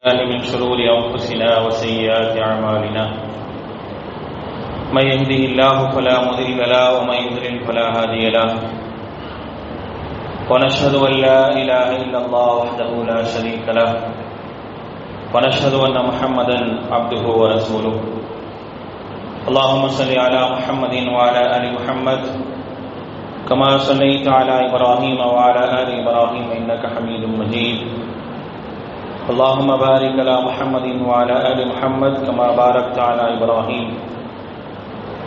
الله من شرور أنفسنا وسيئات أعمالنا. من يهده الله فلا مضل له ومن يضلل فلا هادي له. ونشهد أن لا إله إلا الله وحده لا شريك له. ونشهد أن محمدا عبده ورسوله. اللهم صل على محمد وعلى آل محمد كما صليت على إبراهيم وعلى آل إبراهيم إنك حميد مجيد. اللهم بارك على محمد وعلى آل محمد كما باركت على إبراهيم.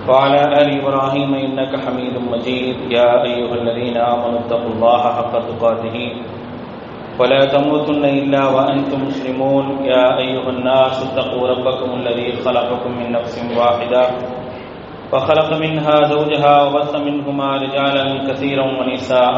وعلى آل إبراهيم إنك حميد مجيد. يا أيها الذين آمنوا اتقوا الله حق تقاته. ولا تموتن إلا وأنتم مسلمون. يا أيها الناس اتقوا ربكم الذي خلقكم من نفس واحدة. وخلق منها زوجها وبث منهما رجالا كثيرا ونساء.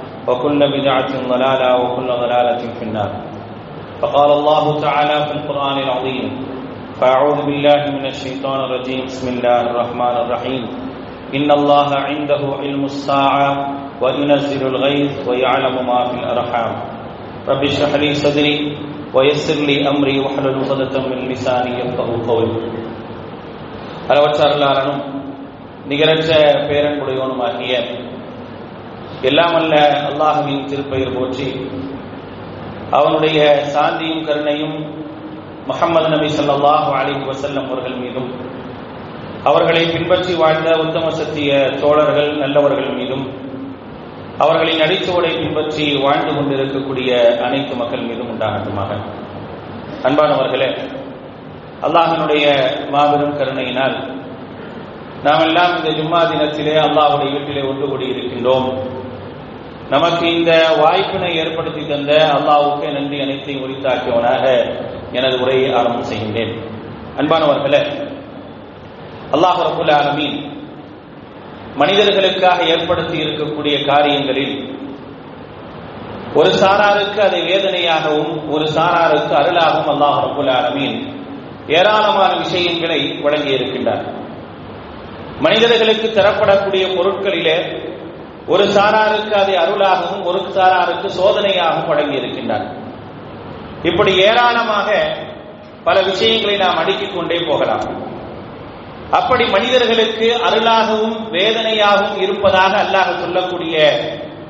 وكل بدعة ضلالة وكل ضلالة في النار فقال الله تعالى في القرآن العظيم فأعوذ بالله من الشيطان الرجيم بسم الله الرحمن الرحيم إن الله عنده علم الساعة وينزل الغيث ويعلم ما في الأرحام رب اشرح لي صدري ويسر لي أمري واحلل عقدة من لساني يفقه قولي அளவற்ற அருளாளனும் நிகரற்ற பேரன்புடையவனுமாகிய எல்லாமல்ல அல்லாஹுவின் திருப்பெயர் போற்றி. அவனுடைய சாந்தியும் கருணையும் முகமது நபி சொல்லாஹு அலிஹி வசல்லம் அவர்கள் மீதும் அவர்களை பின்பற்றி வாழ்ந்த உத்தம சத்திய தோழர்கள் நல்லவர்கள் மீதும் அவர்களின் அடிச்சுவடை பின்பற்றி வாழ்ந்து கொண்டிருக்கக்கூடிய அனைத்து மக்கள் மீதும் உண்டாகட்டுமாக. அன்பானவர்களே அல்லாஹினுடைய மாபெரும் கருணையினால் நாம் எல்லாம் இந்த ஜும்மா தினத்திலே அல்லாஹுடைய வீட்டிலே ஒன்று கூடி இருக்கின்றோம் நமக்கு இந்த வாய்ப்பினை ஏற்படுத்தி தந்த அல்லாவுக்கு நன்றி அனைத்தையும் உரித்தாக்கியவனாக எனது உரையை ஆரம்பம் செய்கின்றேன். அன்பானவர்களே அல்லாஹ் ரபுல் ஆலமீன் மனிதர்களுக்காக ஏற்படுத்தி இருக்கக்கூடிய காரியங்களில் ஒரு சாராருக்கு அதை வேதனையாகவும் ஒரு சாராருக்கு அருளாகவும் அல்லாஹ் ரபுல் ஆலமீன் ஏராளமான விஷயங்களை வழங்கி இருக்கின்றார் மனிதர்களுக்கு தரப்படக்கூடிய பொருட்களிலே ஒரு சாராருக்கு அதை அருளாகவும் ஒரு சாராருக்கு சோதனையாகவும் வழங்கி இருக்கின்றார். இப்படி ஏராளமாக பல விஷயங்களை நாம் அடுக்கிக் கொண்டே போகலாம். அப்படி மனிதர்களுக்கு அருளாகவும் வேதனையாகவும் இருப்பதாக அல்லாஹ் சொல்லக்கூடிய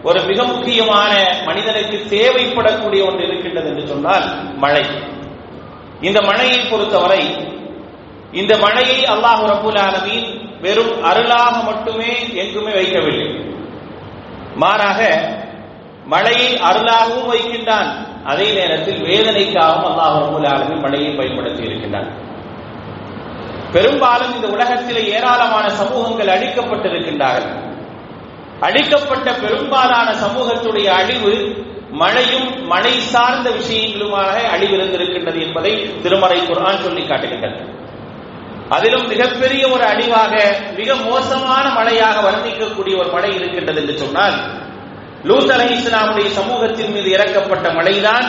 ஒரு மிக முக்கியமான மனிதனுக்கு தேவைப்படக்கூடிய ஒன்று இருக்கின்றது என்று சொன்னால் மழை. இந்த மழையை பொறுத்தவரை இந்த மழையை அல்லாஹ் ரபுல் ஆலமீன் வெறும் அருளாக மட்டுமே எங்குமே வைக்கவில்லை. மாறாக மழையை அருளாகவும் வைக்கின்றான். அதே நேரத்தில் வேதனைக்காகவும் அல்லாஹ் ரபுல் மழையை பயன்படுத்தி இருக்கின்றான். பெரும்பாலும் இந்த உலகத்தில் ஏராளமான சமூகங்கள் அழிக்கப்பட்டிருக்கின்றார்கள். அழிக்கப்பட்ட பெரும்பாலான சமூகத்துடைய அழிவு மழையும் மழை சார்ந்த விஷயங்களுமாக அழிவிருந்திருக்கின்றது என்பதை திருமறை குரான் சொல்லி காட்டுகின்றது. அதிலும் மிகப்பெரிய ஒரு அழிவாக மிக மோசமான மழையாக வர்ணிக்கக்கூடிய ஒரு மழை இருக்கின்றது என்று சொன்னால் லூத் அலி இஸ்லாமுடைய சமூகத்தின் மீது இறக்கப்பட்ட மழைதான்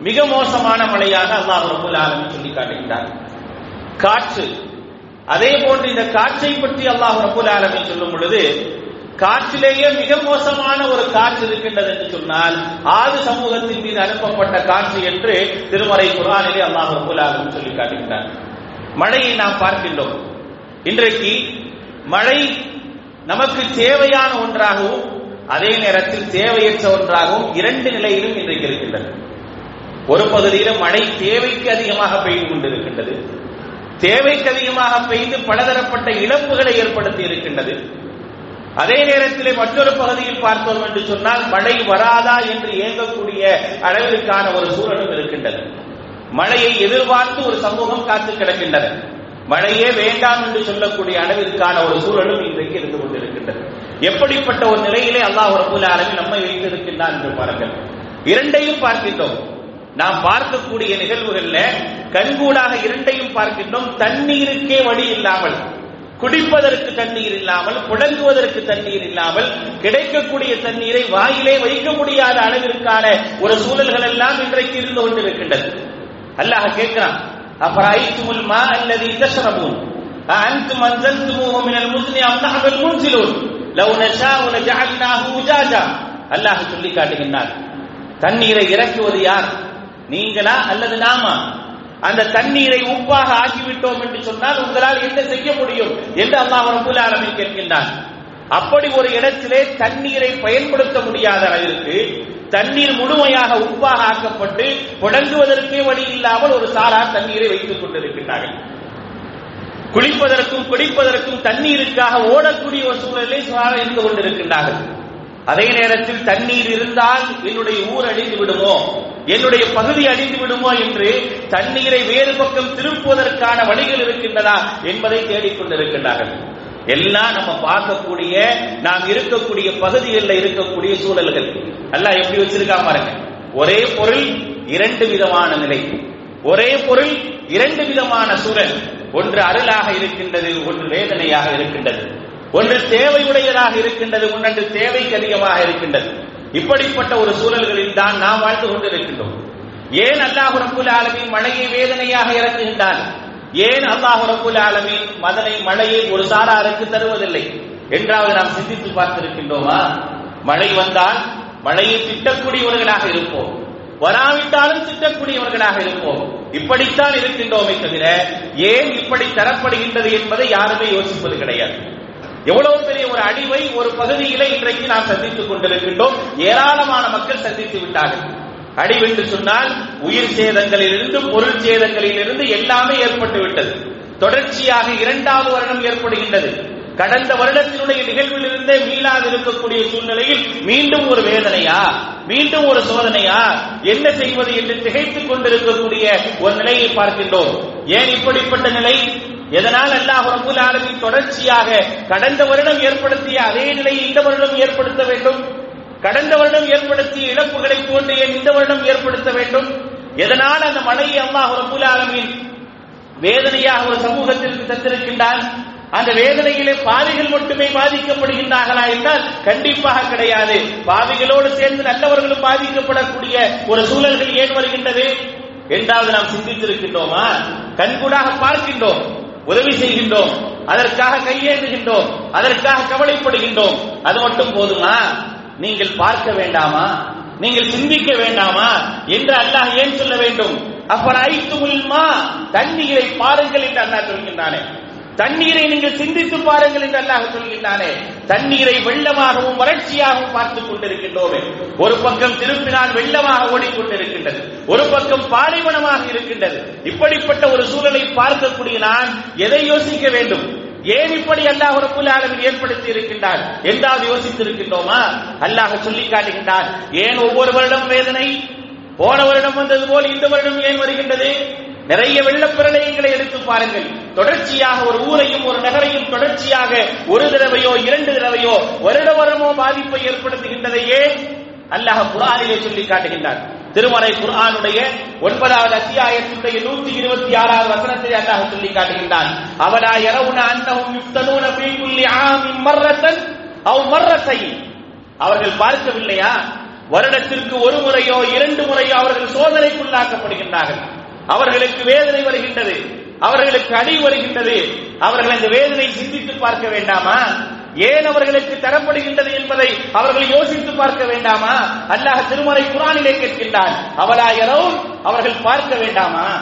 மிக மோசமான மழையாக அல்லாஹ் ரபுல் ஆலமின் சொல்லி காட்டுகின்றார் காற்று. அதே போன்று இந்த காற்றை பற்றி அல்லாஹ் ரபுல் ஆலமின் சொல்லும் பொழுது காற்றிலேயே மிக மோசமான ஒரு காற்று இருக்கின்றது என்று சொன்னால் ஆது சமூகத்தின் மீது அனுப்பப்பட்ட காற்று என்று திருமறை குரானிலே அல்லாஹ் ரபுல் ஆலமின் சொல்லி காட்டுகின்றார் மழையை நாம் பார்க்கின்றோம். இன்றைக்கு மழை நமக்கு தேவையான ஒன்றாகவும் அதே நேரத்தில் தேவையற்ற ஒன்றாகவும் இரண்டு நிலையிலும் இன்றைக்கு இருக்கின்றது. ஒரு பகுதியில் மழை தேவைக்கு அதிகமாக பெய்து கொண்டிருக்கின்றது. தேவைக்கு அதிகமாக பெய்து பலதரப்பட்ட இழப்புகளை ஏற்படுத்தி இருக்கின்றது. அதே நேரத்தில் மற்றொரு பகுதியில் பார்த்தோம் என்று சொன்னால் மழை வராதா என்று இயங்கக்கூடிய அளவிற்கான ஒரு சூழலும் இருக்கின்றது. மழையை எதிர்பார்த்து ஒரு சமூகம் காத்து கிடக்கின்றது. மழையே வேண்டாம் என்று சொல்லக்கூடிய அளவிற்கான ஒரு சூழலும் இன்றைக்கு இருந்து கொண்டிருக்கின்றது. எப்படிப்பட்ட ஒரு நிலையிலே அல்லாஹ் ரபுல் அளவில் நம்மை வைத்திருக்கின்றான் என்று பாருங்கள். இரண்டையும் பார்க்கின்றோம். நாம் பார்க்கக்கூடிய நிகழ்வுகள்ல கண்கூடாக இரண்டையும் பார்க்கின்றோம். தண்ணீருக்கே வழி இல்லாமல் குடிப்பதற்கு தண்ணீர் இல்லாமல் புழங்குவதற்கு தண்ணீர் இல்லாமல் கிடைக்கக்கூடிய தண்ணீரை வாயிலே வைக்க முடியாத அளவிற்கான ஒரு சூழல்கள் எல்லாம் இன்றைக்கு இருந்து கொண்டிருக்கின்றது. அல்லாஹ் கேட்கிறான் அஃபரைத்துமுல் மா அல்லதி தஷ்ரபூன்? அஅன்தும் அன்சல்துமூஹு மினல் முஸ்னி அம் நஹ்னுல் முன்சிலூன்? லவ் நஷாஉ லஜஅல்னாஹு உஜாஜா? அல்லாஹ் சொல்லி காட்டுகின்றான் தண்ணீரை இறக்குவது யார்? நீங்களா அல்லது நாமா? அந்த தண்ணீரை உப்பாக ஆக்கிவிட்டோம் என்று சொன்னால் உங்களால் என்ன செய்ய முடியும் என்று அல்லாஹ் ரபுல் ஆலமின் கேட்கின்றான். அப்படி ஒரு இடத்திலே தண்ணீரை பயன்படுத்த முடியாத அளவிற்கு தண்ணீர் முழுமையாக உப்பாக ஆக்கப்பட்டு உடங்குவதற்கே வழி இல்லாமல் ஒரு சாரார் தண்ணீரை வைத்துக் கொண்டிருக்கின்றார்கள். குளிப்பதற்கும் குடிப்பதற்கும் தண்ணீருக்காக ஓடக்கூடிய ஒரு சூழலில் சாரார் இருந்து கொண்டிருக்கின்றார்கள். அதே நேரத்தில் தண்ணீர் இருந்தால் என்னுடைய ஊர் அழிந்து விடுமோ? என்னுடைய பகுதி அழிந்து விடுமோ என்று தண்ணீரை வேறு பக்கம் திருப்புவதற்கான வழிகள் இருக்கின்றதா என்பதை தேடிக்கொண்டிருக்கின்றார்கள் எல்லாம் நம்ம பார்க்கக்கூடிய நாம் இருக்கக்கூடிய பகுதிகளில் இருக்கக்கூடிய சூழல்கள். எல்லாம் எப்படி வச்சிருக்கா பாருங்க. ஒரே பொருள் இரண்டு விதமான நிலை. ஒரே பொருள் இரண்டு விதமான சூழல். ஒன்று அருளாக இருக்கின்றது ஒன்று வேதனையாக இருக்கின்றது. ஒன்று தேவையுடையதாக இருக்கின்றது ஒன்று தேவைக்கு அதிகமாக இருக்கின்றது. இப்படிப்பட்ட ஒரு சூழல்களில் தான் நாம் வாழ்ந்து கொண்டிருக்கின்றோம். ஏன் அல்லாஹ் ரபுல் ஆலமீன் மழையை வேதனையாக இறக்குகின்றான்? ஏன் அல்லாஹ் ரபுல் ஆலமீன் மதனை மழையை ஒரு சாராருக்கு தருவதில்லை? என்றாவது நாம் சிந்தித்து பார்த்திருக்கின்றோமா? மழை வந்தால் மழையை திட்டக்கூடியவர்களாக இருப்போம். வராவிட்டாலும் திட்டக்கூடியவர்களாக இருப்போம். இப்படித்தான் இருக்கின்றோமே தவிர ஏன் இப்படி தரப்படுகின்றது என்பதை யாருமே யோசிப்பது கிடையாது. எவ்வளவு பெரிய ஒரு அடிவை ஒரு பகுதியில இன்றைக்கு நாம் சந்தித்துக் கொண்டிருக்கின்றோம். ஏராளமான மக்கள் சந்தித்து விட்டார்கள். அடிவு என்று சொன்னால் உயிர் சேதங்களில் இருந்து பொருள் சேதங்களில் இருந்து எல்லாமே ஏற்பட்டு விட்டது. தொடர்ச்சியாக இரண்டாவது வருடம் ஏற்படுகின்றது. கடந்த வருடத்தினுடைய நிகழ்வில் இருந்தே மீளாது இருக்கக்கூடிய சூழ்நிலையில் மீண்டும் ஒரு வேதனையா? மீண்டும் ஒரு சோதனையா? என்ன செய்வது என்று திகைத்துக் கொண்டிருக்கக்கூடிய ஒரு நிலையை பார்க்கின்றோம். ஏன் இப்படிப்பட்ட நிலை? எதனால் அல்லாஹ் ரபுல் ஆலமின் தொடர்ச்சியாக கடந்த வருடம் ஏற்படுத்திய அதே நிலையை இந்த வருடம் ஏற்படுத்த வேண்டும்? கடந்த வருடம் ஏற்படுத்திய இழப்புகளை போன்று ஏன் இந்த வருடம் ஏற்படுத்த வேண்டும்? எதனால் அந்த மழையை அல்லாஹ் ரபுல் ஆலமின் வேதனையாக ஒரு சமூகத்திற்கு தந்திருக்கின்றான்? அந்த வேதனையிலே பாவிகள் மட்டுமே பாதிக்கப்படுகின்றார்களா என்றால் கண்டிப்பாக கிடையாது. பாவிகளோடு சேர்ந்து நல்லவர்களும் பாதிக்கப்படக்கூடிய ஒரு சூழல்கள் ஏன் வருகின்றது என்றாவது நாம் சிந்தித்திருக்கின்றோமா? கண்கூடாக பார்க்கின்றோம் உதவி செய்கின்றோம் அதற்காக கையேந்துகின்றோம் அதற்காக கவலைப்படுகின்றோம். அது மட்டும் போதுமா? நீங்கள் பார்க்க வேண்டாமா? நீங்கள் சிந்திக்க வேண்டாமா? என்று அல்லாஹ் ஏன் சொல்ல வேண்டும்? அப்பராய்த்துமுல்மா தண்ணீரை பாருங்கள் என்று அல்லாஹ் சொல்கின்றானே. தண்ணீரை நீங்கள் சிந்தித்து பாருங்கள் என்று அல்லாஹ் சொல்கின்றானே. தண்ணீரை வெள்ளமாகவும் வறட்சியாகவும் பார்த்துக் கொண்டிருக்கின்றோமே. ஒரு பக்கம் திருப்பினால் வெள்ளமாக ஓடிக்கொண்டிருக்கின்றது. ஒரு பக்கம் பாலைவனமாக இருக்கின்றது. இப்படிப்பட்ட ஒரு சூழலை பார்க்கக்கூடிய நான் எதை யோசிக்க வேண்டும்? ஏன் இப்படி அல்லாஹ் ரப்புல் ஆலமின் ஏற்படுத்தி இருக்கின்றார் என்றாவது யோசித்திருக்கின்றோமா? அல்லாஹ் சொல்லி காட்டுகின்றார் ஏன் ஒவ்வொரு வருடம் வேதனை? போன வருடம் வந்தது போல் இந்த வருடம் ஏன் வருகின்றது? நிறைய வெள்ளப் பிரளயங்களை எடுத்து பாருங்கள். தொடர்ச்சியாக ஒரு ஊரையும் ஒரு நகரையும் தொடர்ச்சியாக ஒரு தடவையோ இரண்டு தடவையோ வருட வருடமோ பாதிப்பை ஏற்படுத்துகின்றதையே அல்லாஹ் குரானிலே சொல்லி காட்டுகின்றார் திருமறை குர்ஆனுடைய ஒன்பதாவது அத்தியாயத்தினுடைய நூத்தி இருபத்தி ஆறாவது வசனத்தை அல்லாஹ் சொல்லி காட்டுகின்றான். அவரா இரவுன அன்னவும் யுஃப்தனூன ஃபீ ஆமின் மர்ரத்தன் அவ் மர்ரத்தை அவர்கள் பார்க்கவில்லையா? வருடத்திற்கு ஒரு முறையோ இரண்டு முறையோ அவர்கள் சோதனைக்குள்ளாக்கப்படுகின்றார்கள். அவர்களுக்கு வேதனை வருகின்றது. அவர்களுக்கு அடி வருகின்றது. அவர்கள் அந்த வேதனை சிந்தித்து பார்க்க வேண்டாமா? ஏன் அவர்களுக்கு தரப்படுகின்றது என்பதை அவர்கள் யோசித்து பார்க்க வேண்டாமா? அல்லாஹ் திருமறை குரானிலே கேட்கின்றான். அவலாயரோ அவர்கள் பார்க்க வேண்டாமா?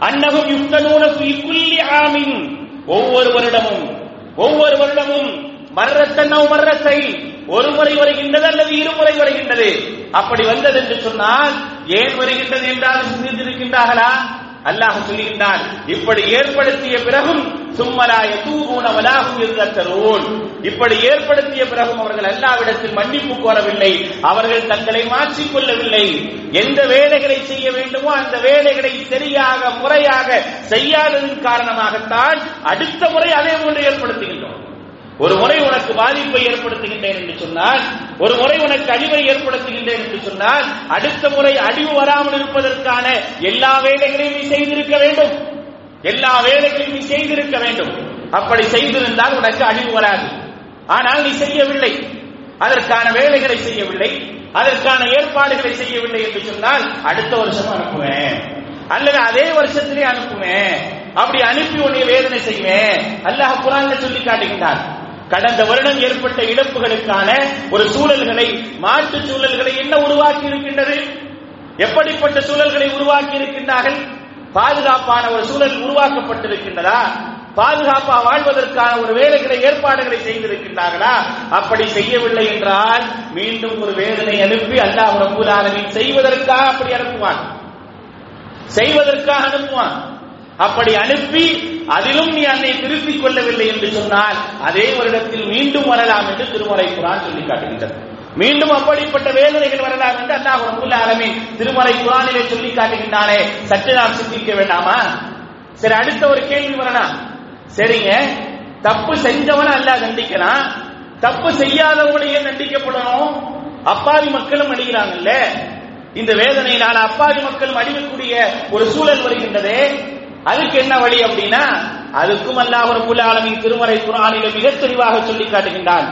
அன்னகும் யுக்தனூன ஃபீ குல்லி ஆமின். ஒவ்வொரு வருடமும் ஒவ்வொரு வருடமும் மர்ரத்தன்னோ மர்ரத்தை ஒரு முறை வருகின்றது அல்லது இருமுறை வருகின்றது. அப்படி வந்தது என்று சொன்னால் ஏன் வருகின்றது என்றால் சிந்தித்திருக்கின்றார்களா? அல்லாஹ் சொல்கின்றான் இப்படி ஏற்படுத்திய பிறகும் சும்மலாய தூபூன வலாகும் இருந்தரோன் இப்படி ஏற்படுத்திய பிறகும் அவர்கள் அல்லாவிடத்தில் மன்னிப்பு கோரவில்லை அவர்கள் தங்களை மாற்றிக் கொள்ளவில்லை. எந்த வேலைகளை செய்ய வேண்டுமோ அந்த வேலைகளை சரியாக முறையாக செய்யாததன் காரணமாகத்தான் அடுத்த முறை அதே போன்று ஏற்படுத்துகின்றோம். ஒரு முறை உனக்கு பாதிப்பை ஏற்படுத்துகின்றேன் என்று சொன்னால் ஒரு முறை உனக்கு அழிவை ஏற்படுத்துகின்றேன் என்று சொன்னால் அடுத்த முறை அழிவு வராமல் இருப்பதற்கான எல்லா வேலைகளையும் நீ செய்திருக்க வேண்டும். எல்லா வேலைகளையும் நீ செய்திருக்க வேண்டும். அப்படி செய்திருந்தால் உனக்கு அழிவு வராது. ஆனால் நீ செய்யவில்லை. அதற்கான வேலைகளை செய்யவில்லை. அதற்கான ஏற்பாடுகளை செய்யவில்லை என்று சொன்னால் அடுத்த வருஷம் அனுப்புவேன். அல்லது அதே வருஷத்திலே அனுப்புவேன். அப்படி அனுப்பி உன்னை வேதனை செய்வேன். அல்லாஹ் குரான் சொல்லி காட்டுகின்றான். கடந்த வருடம் ஏற்பட்ட இழப்புகளுக்கான ஒரு சூழல்களை மாற்று சூழல்களை என்ன உருவாக்கி இருக்கின்றது எப்படிப்பட்ட சூழல்களை உருவாக்கி இருக்கின்றார்கள் பாதுகாப்பான ஒரு சூழல் உருவாக்கப்பட்டிருக்கின்றதா? பாதுகாப்பா வாழ்வதற்கான ஒரு வேலைகளை ஏற்பாடுகளை செய்திருக்கின்றார்களா? அப்படி செய்யவில்லை என்றால் மீண்டும் ஒரு வேதனை அனுப்பி அல்லாஹ் ரபுல் ஆலமின் செய்வதற்காக அப்படி அனுப்புவான். செய்வதற்காக அனுப்புவான். அப்படி அனுப்பி அதிலும் நீ அன்னை திருத்திக் கொள்ளவில்லை என்று சொன்னால் அதே வருடத்தில் மீண்டும் வரலாம் என்று திருமலை குரான் சொல்லி காட்டுகின்றது. மீண்டும் அப்படிப்பட்ட வேதனைகள் வரலாம் என்று அல்லாஹ் ரபுல் ஆலமே திருமலை குரானிலே சொல்லி காட்டுகின்றானே. சற்று நாம் சிந்திக்க வேண்டாமா? சரி அடுத்த ஒரு கேள்வி வரலாம். சரிங்க. தப்பு செஞ்சவன அல்லாஹ் தண்டிக்கலாம். தப்பு செய்யாதவங்களையே தண்டிக்கப்படணும்? அப்பாவி மக்களும் அடிக்கிறாங்கல்ல இந்த வேதனையினால் அப்பாவி மக்களும் அடிக்கக்கூடிய ஒரு சூழல் வருகின்றதே. அதுக்கு என்ன வழி அப்படின்னா அதுக்கும் அல்லாஹ் ரபுல் ஆலமின் திருமறை குரானிலே மிக தெளிவாக சொல்லி காட்டுகின்றான்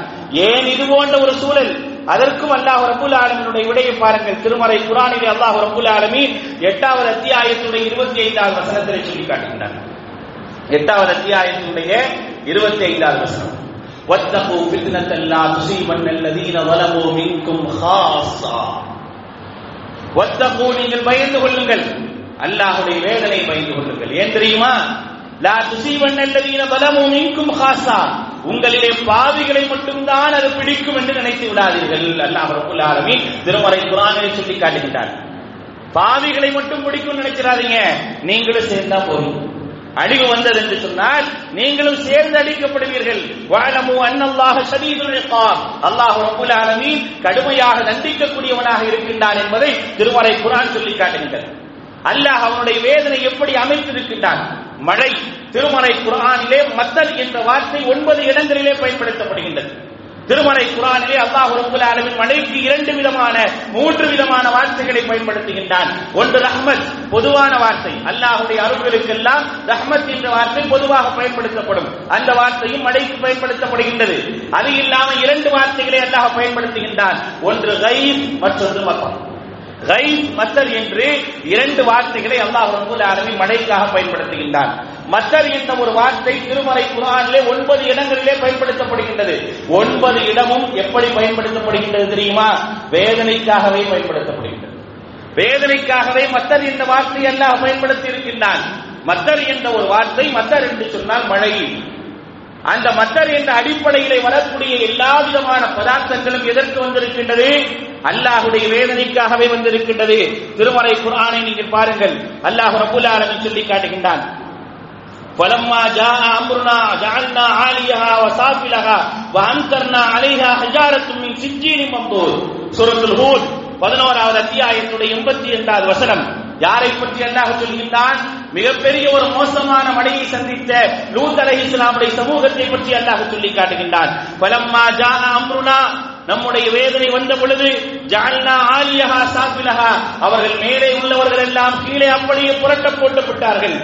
ஏன் இது போன்ற ஒரு சூழல் அதற்கும் அல்லாஹ் ரபுல் ஆலமினுடைய விடையை பாருங்கள் திருமறை குரானிலே அல்லாஹ் ரபுல் ஆலமீன் எட்டாவது அத்தியாயத்துடைய இருபத்தி ஐந்தாவது வசனத்திலே சொல்லி காட்டுகின்றான் எட்டாவது அத்தியாயத்தினுடைய இருபத்தி ஐந்தாவது வசனம் واتقوا فتنة لا تصيبن الذين ظلموا منكم خاصة واتقوا நீங்கள் பயந்து கொள்ளுங்கள் அல்லாஹுடைய வேதனை பயந்து கொள்ளுங்கள். ஏன் தெரியுமா? லா துசீவன் அல்லதீன பலமும் இங்கும் ஹாசா உங்களிலே பாவிகளை மட்டும்தான் அது பிடிக்கும் என்று நினைத்து விடாதீர்கள். அல்லாஹ் ரப்பல் ஆலமீன் திருமறை குர்ஆனிலே சொல்லி காட்டுகிறார் பாவிகளை மட்டும் பிடிக்கும் நினைச்சிடாதீங்க நீங்களும் சேர்ந்தா போதும். அழிவு வந்தது என்று சொன்னால் நீங்களும் சேர்ந்து அடிக்கப்படுவீர்கள் வாழமு அன்னல்லாஹ சதீதுழைப்பார் அல்லாஹ் ரப்பல் ஆலமீன் கடுமையாக தண்டிக்கக்கூடியவனாக இருக்கின்றான் என்பதை திருமறை குரான் சொல்லி காட்டுகின்றது. அல்லாஹ் அவனுடைய வேதனை எப்படி அமைத்திருக்கின்றான் மழை திருமறை குரானிலே மத்தல் என்ற வார்த்தை ஒன்பது இடங்களிலே பயன்படுத்தப்படுகின்றது. திருமறை குரானிலே அல்லாஹ் ரபுல் ஆலமின் மழைக்கு இரண்டு விதமான மூன்று விதமான வார்த்தைகளை பயன்படுத்துகின்றான். ஒன்று ரஹ்மத் பொதுவான வார்த்தை. அல்லாஹுடைய அருள்களுக்கெல்லாம் ரஹ்மத் என்ற வார்த்தை பொதுவாக பயன்படுத்தப்படும். அந்த வார்த்தையும் மழைக்கு பயன்படுத்தப்படுகின்றது. அது இல்லாமல் இரண்டு வார்த்தைகளை அல்லாஹ் பயன்படுத்துகின்றான். ஒன்று கைப் மற்றொன்று மக்கம் கைப் மத்தல் என்று இரண்டு வார்த்தைகளை அல்லாஹ் ரபுல் ஆலமின் மழைக்காக பயன்படுத்துகின்றான். மத்தல் என்ற ஒரு வார்த்தை திருமலை குரானிலே ஒன்பது இடங்களிலே பயன்படுத்தப்படுகின்றது. ஒன்பது இடமும் எப்படி பயன்படுத்தப்படுகின்றது தெரியுமா? வேதனைக்காகவே பயன்படுத்தப்படுகின்றது. வேதனைக்காகவே மத்தர் என்ற வார்த்தை அல்லாஹ் பயன்படுத்தி இருக்கின்றான். மத்தர் என்ற ஒரு வார்த்தை மத்தர் என்று சொன்னால் மழை அந்த மத்தர் என்ற அடிப்படையிலே வரக்கூடிய எல்லா விதமான பதார்த்தங்களும் எதற்கு வந்திருக்கின்றது அல்லாஹுடைய வேதனைக்காகவே வந்திருக்கின்றது திருமறை குரானை நீங்கள் பாருங்கள் அல்லாஹ் ரபுல் ஆலமின் சொல்லி காட்டுகின்றான் فلما جاء امرنا جعلنا عاليها وسافلها وامطرنا عليها حجاره من سجيل منضود سوره الهود பதினோராவது அத்தியாயத்துடைய எண்பத்தி இரண்டாவது வசனம் யாரை பற்றி அல்லாஹ் சொல்கின்றான்? மிகப்பெரிய ஒரு மோசமான மடையை சந்தித்த லூத் அலை இஸ்லாமுடைய சமூகத்தை பற்றி அல்லாஹ் சொல்லி காட்டுகின்றான். பலம்மா ஜான அம்ருனா நம்முடைய வேதனை வந்த பொழுது ஜானினா ஆலியஹா சாப்பிலஹா அவர்கள் மேலே உள்ளவர்கள் எல்லாம் கீழே அப்படியே புரட்ட போட்டு விட்டார்கள்.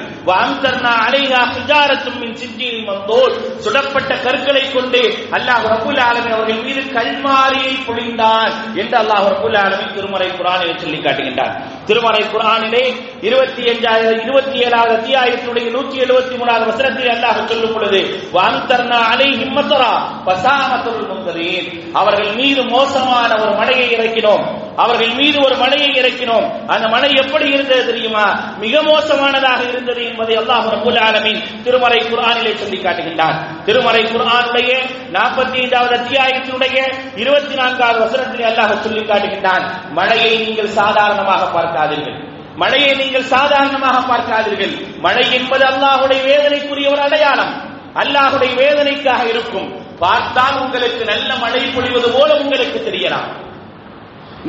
மின் மந்தோல் சுடப்பட்ட கற்களை கொண்டு அல்லாஹ் ரபுல் ஆலமி அவர்கள் மீது கல்மாரியை பொழிந்தான் என்று அல்லாஹ் ரபுல் ஆலமி திருமறை குரானில் சொல்லி காட்டுகின்றார். திருமறை குரானிலே இருபத்தி அஞ்சாயிரம் இருபத்தி ஏழாவது அத்தியாயத்துடைய நூத்தி எழுபத்தி மூணாவது வசனத்தில் அல்லாஹ் சொல்லும் பொழுது வாம்தர்னா அலை ஹிம்மத்தரா பசாமத்துல் முந்தரீன் அவர்கள் மீது மோசமான ஒரு மழையை இறக்கினோம். அவர்கள் மீது ஒரு மழையை இறக்கினோம். அந்த மழை எப்படி இருந்தது தெரியுமா? மிக மோசமானதாக இருந்தது என்பதை அல்லாஹ் ரபுல் ஆலமின் திருமறை குரானிலே சொல்லி காட்டுகின்றார் திருமறை குரானுடைய நாற்பத்தி ஐந்தாவது அத்தியாயத்தினுடைய இருபத்தி நான்காவது வசனத்திலே அல்லாஹ் சொல்லி காட்டுகின்றான் மழையை நீங்கள் சாதாரணமாக பார்க்காதீர்கள். மழையை நீங்கள் சாதாரணமாக பார்க்காதீர்கள். மழை என்பது அல்லாஹுடைய வேதனைக்குரிய ஒரு அடையாளம். அல்லாஹுடைய வேதனைக்காக இருக்கும். பார்த்தால் உங்களுக்கு நல்ல மழை பொழிவது போல உங்களுக்கு தெரியலாம்.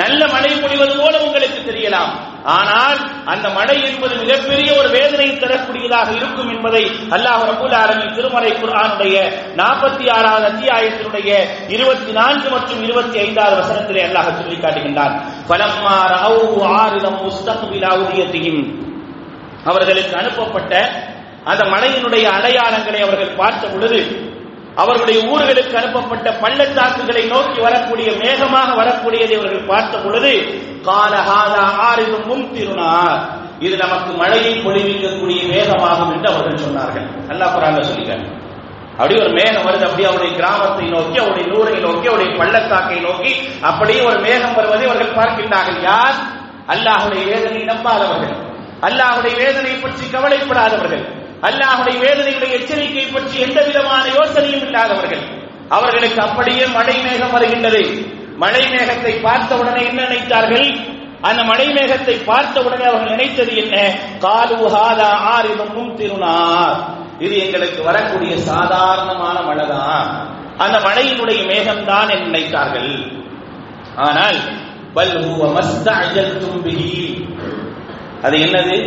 நல்ல மழை பொழிவது போல உங்களுக்கு தெரியலாம். ஆனால் அந்த மழை என்பது மிகப்பெரிய ஒரு வேதனை தரக்கூடியதாக இருக்கும் என்பதை அல்லாஹ் ரபுல் ஆலமின் திருமறை குர்ஆனுடைய நாற்பத்தி ஆறாவது அத்தியாயத்தினுடைய இருபத்தி நான்கு மற்றும் இருபத்தி ஐந்தாவது வசனத்திலே அல்லாஹ் சொல்லி காட்டுகின்றான் அவர்களுக்கு அனுப்பப்பட்ட அந்த மழையினுடைய அடையாளங்களை அவர்கள் பார்த்த பொழுது அவர்களுடைய ஊர்களுக்கு அனுப்பப்பட்ட பள்ளத்தாக்குகளை நோக்கி வரக்கூடிய மேகமாக வரக்கூடியதை அவர்கள் பார்த்த பொழுது காலஹாதா ஆறிலும் முன்திருனார் இது நமக்கு மழையை பொழிவிக்கக்கூடிய மேகமாகும் என்று அவர்கள் சொன்னார்கள். நல்லா குரான்ல சொல்லிட்டாங்க அப்படி ஒரு மேகம் வருது அப்படியே அவருடைய கிராமத்தை நோக்கி அவருடைய நூரை நோக்கி அவருடைய பள்ளத்தாக்கை நோக்கி அப்படியே ஒரு மேகம் வருவதை அவர்கள் பார்க்கின்றார்கள். யார்? அல்லாஹுடைய வேதனை நம்பாதவர்கள். அல்லாஹுடைய வேதனை பற்றி கவலைப்படாதவர்கள். அல்லாஹுடைய வேதனையுடைய எச்சரிக்கை பற்றி எந்த விதமான யோசனையும் இல்லாதவர்கள். அவர்களுக்கு அப்படியே மழை மேகம் வருகின்றது. மழை மேகத்தை பார்த்த உடனே என்ன நினைத்தார்கள்? அந்த மழை மேகத்தை பார்த்த உடனே அவர்கள் நினைத்தது என்ன? காலுஹாதா ஆரிதமும் திருநார் இது எங்களுக்கு வரக்கூடிய சாதாரணமான மழைதான். அந்த மழையினுடைய மேகம்தான் என்று நினைத்தார்கள். ஆனால் பல் ஹுவ மஸ்தஅஜல்தும் பிஹி. அது என்னது?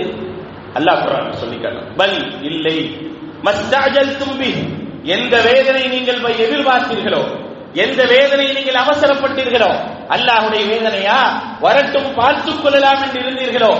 அல்லாஹ் குரான் சொல்லிக்கலாம் பல் இல்லை. மஸ்தாஜல் தும்பி எந்த வேதனை நீங்கள் போய் எதிர்பார்த்தீர்களோ எந்த வேதனை நீங்கள் அவசரப்பட்டீர்களோ அல்லாஹுடைய வேதனையா? வரட்டும் பார்த்துக் கொள்ளலாம் என்று இருந்தீர்களோ?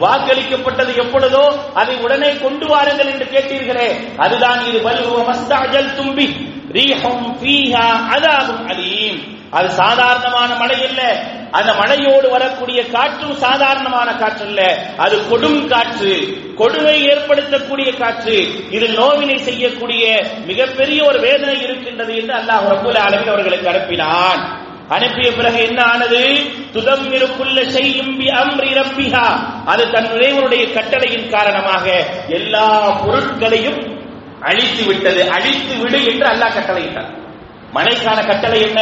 வாக்களிக்கப்பட்டது எப்பொழுதோ? அதை உடனே கொண்டு வாருங்கள் என்று கேட்டீர்களே. அதுதான் இது. வல்ஹுவ மஸ்தாஜல் தும்பி ரீஹம் ஃபீஹா அதாபும் அலீம். அது சாதாரணமான மழை இல்ல. அந்த மழையோடு வரக்கூடிய காற்றும் சாதாரணமான காற்று இல்ல. அது கொடும் காற்று. கொடுமை ஏற்படுத்தக்கூடிய காற்று. இது நோவினை செய்யக்கூடிய மிகப்பெரிய ஒரு வேதனை இருக்கின்றது என்று அல்லாஹ் ரபுல் அளவில் அவர்களுக்கு அனுப்பினான். அனுப்பிய பிறகு என்ன ஆனது? துதம்மிருக்குள்ள செய்யும் அம்ரி ரப்பிஹா. அது தன் இறைவனுடைய கட்டளையின் காரணமாக எல்லா பொருட்களையும் அழித்து விட்டது அழித்து விடு என்று அல்லாஹ் கட்டளையிட்டார் மழைக்கான கட்டளை என்ன?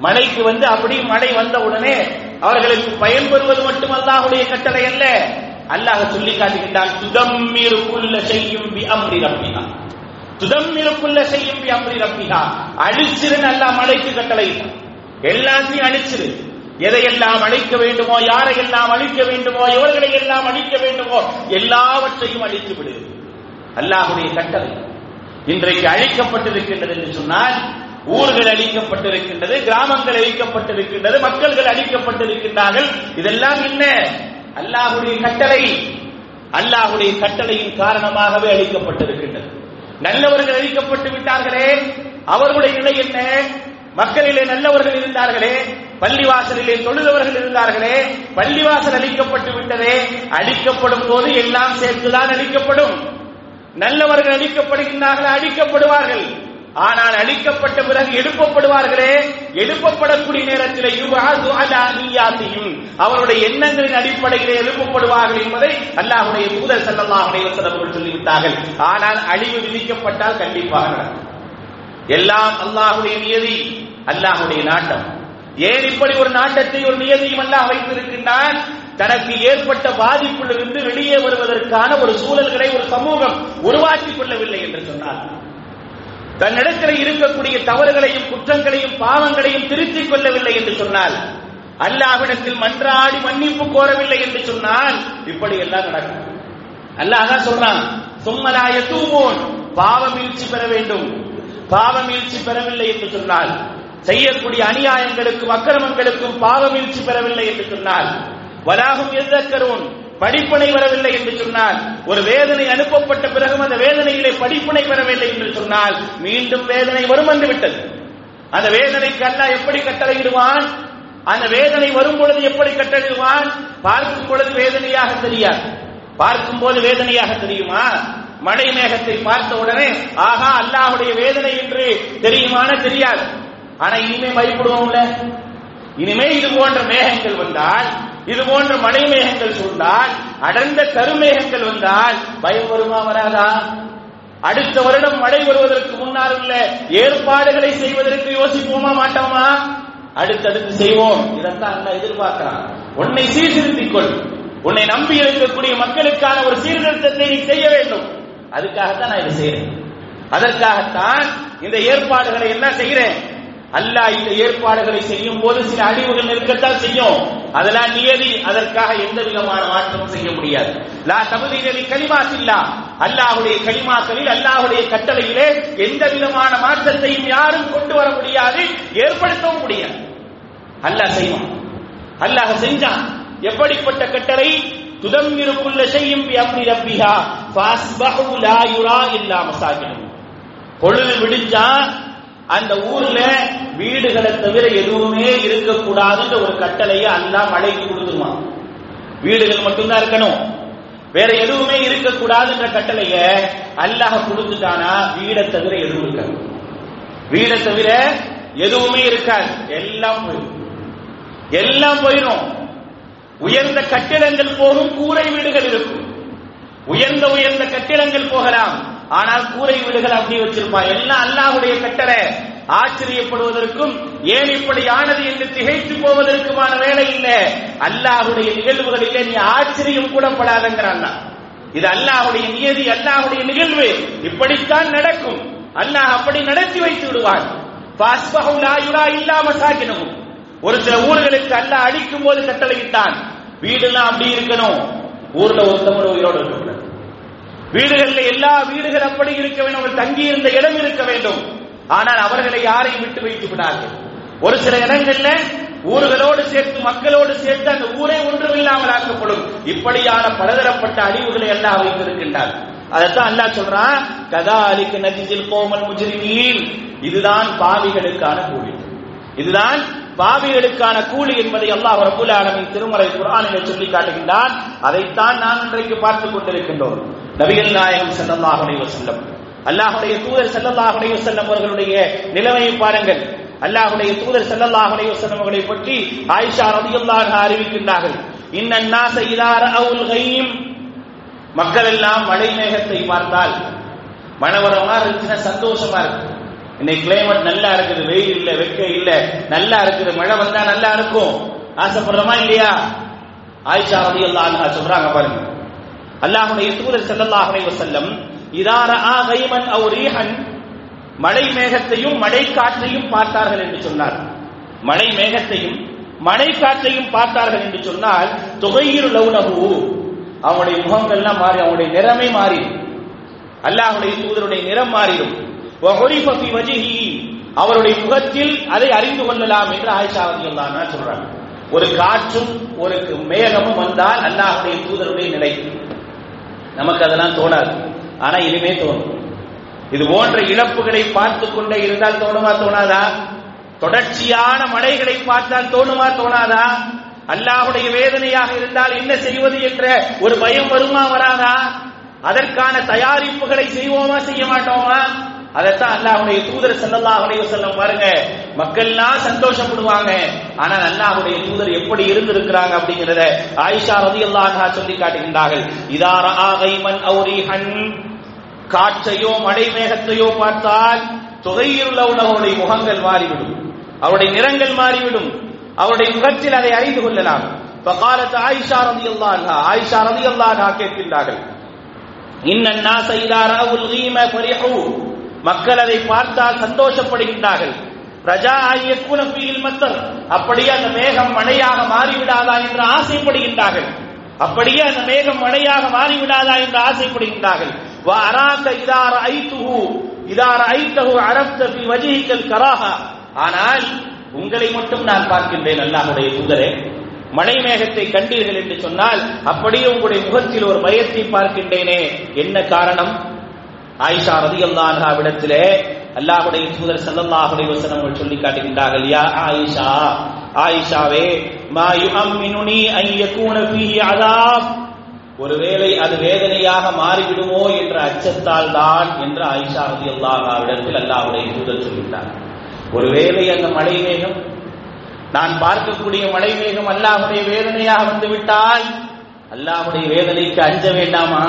மழைக்கு வந்து அப்படி மழை வந்த உடனே அவர்களுக்கு பயன்பெறுவது மட்டும் அல்லாஹுடைய கட்டளை அல்ல. அல்லாஹ் சொல்லி காட்டுகின்றான் துதம்மிருக்குள்ள செய்யும் பி அம்ரி ரப்பிஹா. துதம்மிருக்குள்ள செய்யும் பி அம்ரி ரப்பிகா அழிச்சிருன்னு அல்லாஹ் மழைக்கு கட்டளை. எல்லாத்தையும் அழிச்சிரு. எதையெல்லாம் அழிக்க வேண்டுமோ யாரையெல்லாம் அழிக்க வேண்டுமோ எவர்களை எல்லாம் அழிக்க வேண்டுமோ எல்லாவற்றையும் அழித்து விடு. அல்லாஹுடைய கட்டளை. இன்றைக்கு அழிக்கப்பட்டிருக்கின்றது என்று சொன்னால் ஊர்கள் அழிக்கப்பட்டிருக்கின்றது கிராமங்கள் அழிக்கப்பட்டிருக்கின்றது மக்கள்கள் அழிக்கப்பட்டிருக்கின்றார்கள். இதெல்லாம் என்ன? அல்லாஹுடைய கட்டளை. அல்லாஹுடைய கட்டளையின் காரணமாகவே அழிக்கப்பட்டிருக்கின்றது. நல்லவர்கள் அழிக்கப்பட்டு விட்டார்களே அவர்களுடைய நிலை என்ன? மக்களிலே நல்லவர்கள் இருந்தார்களே பள்ளிவாசலிலே தொழுதவர்கள் இருந்தார்களே பள்ளிவாசல் அழிக்கப்பட்டு விட்டதே அழிக்கப்படும் போது எல்லாம் சேர்த்துதான் அழிக்கப்படும். நல்லவர்கள் அழிக்கப்படுகின்றார்கள் அழிக்கப்படுவார்கள். ஆனால் அழிக்கப்பட்ட பிறகு எழுப்பப்படுவார்களே? எழுப்பப்படக்கூடிய நேரத்தில் அவருடைய எண்ணங்களின் அடிப்படையிலே எழுப்பப்படுவார்கள் என்பதை அல்லாஹுடைய தூதர் ஸல்லல்லாஹு அவர்கள் சொல்லிவிட்டார்கள். ஆனால் அழிவு விதிக்கப்பட்டால் கண்டிப்பாக நடக்கும். எல்லாம் அல்லாஹுடைய நியதி அல்லாஹுடைய நாட்டம். ஏன் இப்படி ஒரு நாட்டத்தை ஒரு நியதியும் அல்லாஹ் வைத்திருக்கின்றான்? தனக்கு ஏற்பட்ட பாதிப்பிலிருந்து வெளியே வருவதற்கான ஒரு சூழல்களை ஒரு சமூகம் உருவாக்கிக் கொள்ளவில்லை என்று சொன்னார் தன்னிடத்தில் இருக்கக்கூடிய தவறுகளையும் குற்றங்களையும் பாவங்களையும் திருத்திக் கொள்ளவில்லை என்று சொன்னால் அல்லாஹ்விடத்தில் மன்றாடி மன்னிப்பு கோரவில்லை என்று சொன்னால் இப்படி எல்லாம் நடக்கும். அல்லாஹ் சொன்னான் சொல்றான் சும்மலாய தூமோன் பாவ மீழ்ச்சி பெற வேண்டும். பாவ மீழ்ச்சி பெறவில்லை என்று சொன்னால் செய்யக்கூடிய அநியாயங்களுக்கும் அக்கிரமங்களுக்கும் பாவ மீழ்ச்சி பெறவில்லை என்று சொன்னால் வலாகும் எதற்கரும் படிப்பனை வரவில்லை என்று சொன்னால் ஒரு வேதனை அனுப்பப்பட்ட பிறகும் அந்த வேதனையிலே படிப்பனை வரவில்லை என்று சொன்னால் மீண்டும் வேதனை வரும் வந்து விட்டது. அந்த வேதனைக்கு அல்லாஹ் எப்படி கட்டளையிடுவான்? அந்த வேதனை வரும் பொழுது எப்படி கட்டளையிடுவான்? பார்க்கும் பொழுது வேதனையாக தெரியாது. பார்க்கும் போது வேதனையாக தெரியுமா? மழை மேகத்தை பார்த்த உடனே ஆகா அல்லாஹுடைய வேதனை என்று தெரியுமான தெரியாது. ஆனா இனிமே பயப்படுவோம்ல? இனிமே இது போன்ற மேகங்கள் வந்தால் இது போன்ற மழை மேகங்கள் சூழ்ந்தால் அடர்ந்த கருமேகங்கள் வந்தால் பயம் வருமா வராதா? அடுத்த வருடம் மழை வருவதற்கு முன்னால் உள்ள ஏற்பாடுகளை செய்வதற்கு யோசிப்போமா மாட்டோமா? அடுத்தடுத்து செய்வோம். இதைத்தான் அல்ல எதிர்பார்க்கிறான். உன்னை சீர்திருத்திக் கொள் உன்னை நம்பி இருக்கக்கூடிய மக்களுக்கான ஒரு சீர்திருத்தத்தை நீ செய்ய வேண்டும். அதுக்காகத்தான் நான் இதை செய்யறேன் அதற்காகத்தான் இந்த ஏற்பாடுகளை என்ன செய்கிறேன். அல்லாஹ் இந்த ஏற்பாடுகளை செய்யும் போது சில அழிவுகள் இருக்கத்தான் செய்யும். அதெல்லாம் நியதி அதற்காக எந்த விதமான மாற்றம் செய்ய முடியாது. லா தகுதிகளை இல்லா அல்லாஹுடைய கலிமாக்களில் அல்லாஹுடைய கட்டளையிலே எந்த விதமான மாற்றத்தையும் யாரும் கொண்டு வர முடியாது ஏற்படுத்தவும் முடியாது. அல்லாஹ் செய்வான். அல்லாஹ் செஞ்சான். எப்படிப்பட்ட கட்டளை? துதம்மிரு குல்ல ஷையும் பி ரப்பிஹா. ஃபாஸ்பஹு லா யுரா இல்லா பொழுது விடிஞ்சா அந்த ஊர்ல வீடுகளை தவிர எதுவுமே இருக்கக்கூடாதுன்ற ஒரு கட்டளையை அல்லா மழைக்கு கொடுத்துருவான். வீடுகள் மட்டும்தான் இருக்கணும். வேற எதுவுமே இருக்கக்கூடாதுன்ற கட்டளைய அல்லாஹ் கொடுத்துட்டானா? வீடை தவிர எதுவும் இருக்காது. வீடை தவிர எதுவுமே இருக்காது. எல்லாம் போயிடும். எல்லாம் போயிடும். உயர்ந்த கட்டிடங்கள் போகும் கூரை வீடுகள் இருக்கும். உயர்ந்த உயர்ந்த கட்டிடங்கள் போகலாம். ஆனால் கூரை வீடுகள் அப்படி வச்சிருப்பான் எல்லாம் அல்லாஹுடைய கட்டளை. ஆச்சரியப்படுவதற்கும் ஏன் இப்படி ஆனது என்று திகைத்து போவதற்குமான வேலை இல்லை. அல்லாஹுடைய நிகழ்வுகளிலே நீ ஆச்சரியம் கூட படாதங்கிறான் இது அல்லாஹுடைய நியதி அல்லாஹுடைய நிகழ்வு. இப்படித்தான் நடக்கும். அல்லாஹ் அப்படி நடத்தி வைத்து விடுவான். ஃபாஸ்பஹு யுரா ஒரு சில ஊர்களுக்கு அல்லாஹ் அடிக்கும் போது கட்டளையிட்டான். வீடுலாம் அப்படி இருக்கணும். ஊர்ல ஒருத்தவங்க உயிரோடு இருக்கக்கூடாது வீடுகளில் எல்லா வீடுகள் அப்படி இருக்க வேண்டும். அவர் தங்கி இருந்த இடம் இருக்க வேண்டும். ஆனால் அவர்களை யாரையும் விட்டு வைத்து விடார்கள் ஒரு சில இடங்கள்ல ஊர்களோடு சேர்த்து மக்களோடு சேர்த்து அந்த ஊரே ஒன்றுமில்லாமல் ஆக்கப்படும். இப்படியான பலதரப்பட்ட அழிவுகளை எல்லாம் வைத்திருக்கின்றார் அதைத்தான் அல்லாஹ் சொல்றான் கதா அலிக்கு நதிஜில் கோமல் முஜிரிமீன். இதுதான் பாவிகளுக்கான கூலி. இதுதான் பாவிகளுக்கான கூலி என்பதை அல்லாஹ் ரபுல் ஆலமின் திருமறை குர்ஆனிலே சொல்லி காட்டுகின்றான். அதைத்தான் நாம் இன்றைக்கு பார்த்துக் கொண்டிருக்கின்றோம். நபிகள் நாயகம் செல்லல்லாஹுடைய அலைஹி அல்லாஹுடைய தூதர் செல்லல்லாஹுடைய செல்லம் அவர்களுடைய நிலைமையை பாருங்கள். அல்லாஹுடைய தூதர் செல்லல்லாஹுடைய அலைஹி அவர்களை பற்றி ஆயிஷா ரதியுல்லாக அறிவிக்கின்றார்கள். இன்னன் செய்தார் அவுல் கையும். மக்கள் எல்லாம் மழை மேகத்தை பார்த்தால் மனவரமா இருந்துச்சுன்னா சந்தோஷமா இருக்கு. இன்னைக்கு கிளைமேட் நல்லா இருக்குது வெயில் இல்ல வெக்க இல்ல நல்லா இருக்குது மழை வந்தா நல்லா இருக்கும். ஆசைப்படுறோமா இல்லையா? ஆயிஷா ரதியுல்லாக சொல்றாங்க பாருங்க. அல்லாஹுடைய தூதர் செல்லல்லாஹுடைய செல்லம் இதார ஆ கைமன் அவர் ஈஹன் மழை மேகத்தையும் மழை காற்றையும் பார்த்தார்கள் என்று சொன்னார். மழை மேகத்தையும் மழை காற்றையும் பார்த்தார்கள் என்று சொன்னால் தொகையிரு லவுனகு அவனுடைய முகங்கள்லாம் மாறி அவனுடைய நிறமே மாறிடும். அல்லாஹுடைய தூதருடைய நிறம் மாறிடும். அவருடைய முகத்தில் அதை அறிந்து கொள்ளலாம் என்று ஆயிஷா அவர்கள் சொல்றாங்க. ஒரு காற்றும் ஒரு மேகமும் வந்தால் அல்லாஹுடைய தூதருடைய நிலை. நமக்கு அதெல்லாம் தோணாது. ஆனா இனிமே தோணும். இது போன்ற இழப்புகளை பார்த்து கொண்டே இருந்தால் தோணுமா தோணாதா? தொடர்ச்சியான மழைகளை பார்த்தால் தோணுமா தோணாதா? அல்லாஹுடைய வேதனையாக இருந்தால் என்ன செய்வது என்ற ஒரு பயம் வருமா வராதா? அதற்கான தயாரிப்புகளை செய்வோமா செய்ய மாட்டோமா? அதைத்தான் அல்லாஹுடைய தூதர் செல்லல்லாஹுடைய செல்லும் பாருங்க. மக்கள்லாம் சந்தோஷப்படுவாங்க. ஆனால் அல்லாஹுடைய தூதர் எப்படி இருந்திருக்கிறாங்க அப்படிங்கிறத ஆயிஷா ரதி அல்லாஹா சொல்லி காட்டுகின்றார்கள். இதார ஆகைமன் அவுரிஹன் காற்றையோ மழை மேகத்தையோ பார்த்தால் தொகையில் உள்ள அவருடைய முகங்கள் மாறிவிடும். அவருடைய நிறங்கள் மாறிவிடும். அவருடைய முகத்தில் அதை அறிந்து கொள்ளலாம். பகாலத்து ஆயிஷா ரதி அல்லாஹா ஆயிஷா ரதி அல்லாஹா கேட்கின்றார்கள். இன்னன்னா செய்தாரா உல் ரீம பரியகு மக்கள் அதை பார்த்தால் சந்தோஷப்படுகின்றார்கள். ரஜா ஐயக்குன ஃபீல் மத்தர் அப்படியே அந்த மேகம் மழையாக மாறிவிடாதா என்று ஆசைப்படுகின்றார்கள். அப்படியே அந்த மேகம் மழையாக மாறிவிடாதா என்று ஆசைப்படுகின்றார்கள். வா அராக்க இதார ஐதுஹு இதார ஐத்தஹு அரப்த ஃபி வஜிஹிக்கல் கராஹா. ஆனால் உங்களை மட்டும் நான் பார்க்கின்றேன் அல்லாஹ்வுடைய தூதரே. மழை மேகத்தை கண்டீர்கள் என்று சொன்னால் அப்படியே உங்களுடைய முகத்தில் ஒரு பயத்தை பார்க்கின்றேனே. என்ன காரணம்? ஆயிஷா ரதி விடத்திலே அல்லாஹுடைய தூதர் ஸல்லல்லாஹு அலைஹி சொல்லி காட்டுகின்றார்கள் யா ஆயிஷா ஆயிஷாவே மா யுஅம்மினுனி அன் யகூன ஃபீஹி அதாப் ஒருவேளை அது வேதனையாக மாறிவிடுமோ என்ற அச்சத்தால் தான் என்று ஆயிஷா ரதியல்லாஹா விடத்தில் அல்லாஹுடைய தூதர் சொல்லிட்டார் ஒருவேளை அந்த மழை மேகம் நான் பார்க்கக்கூடிய மழை மேகம் அல்லாஹுடைய வேதனையாக வந்து அல்லாஹுடைய வேதனைக்கு அஞ்ச வேண்டாமா?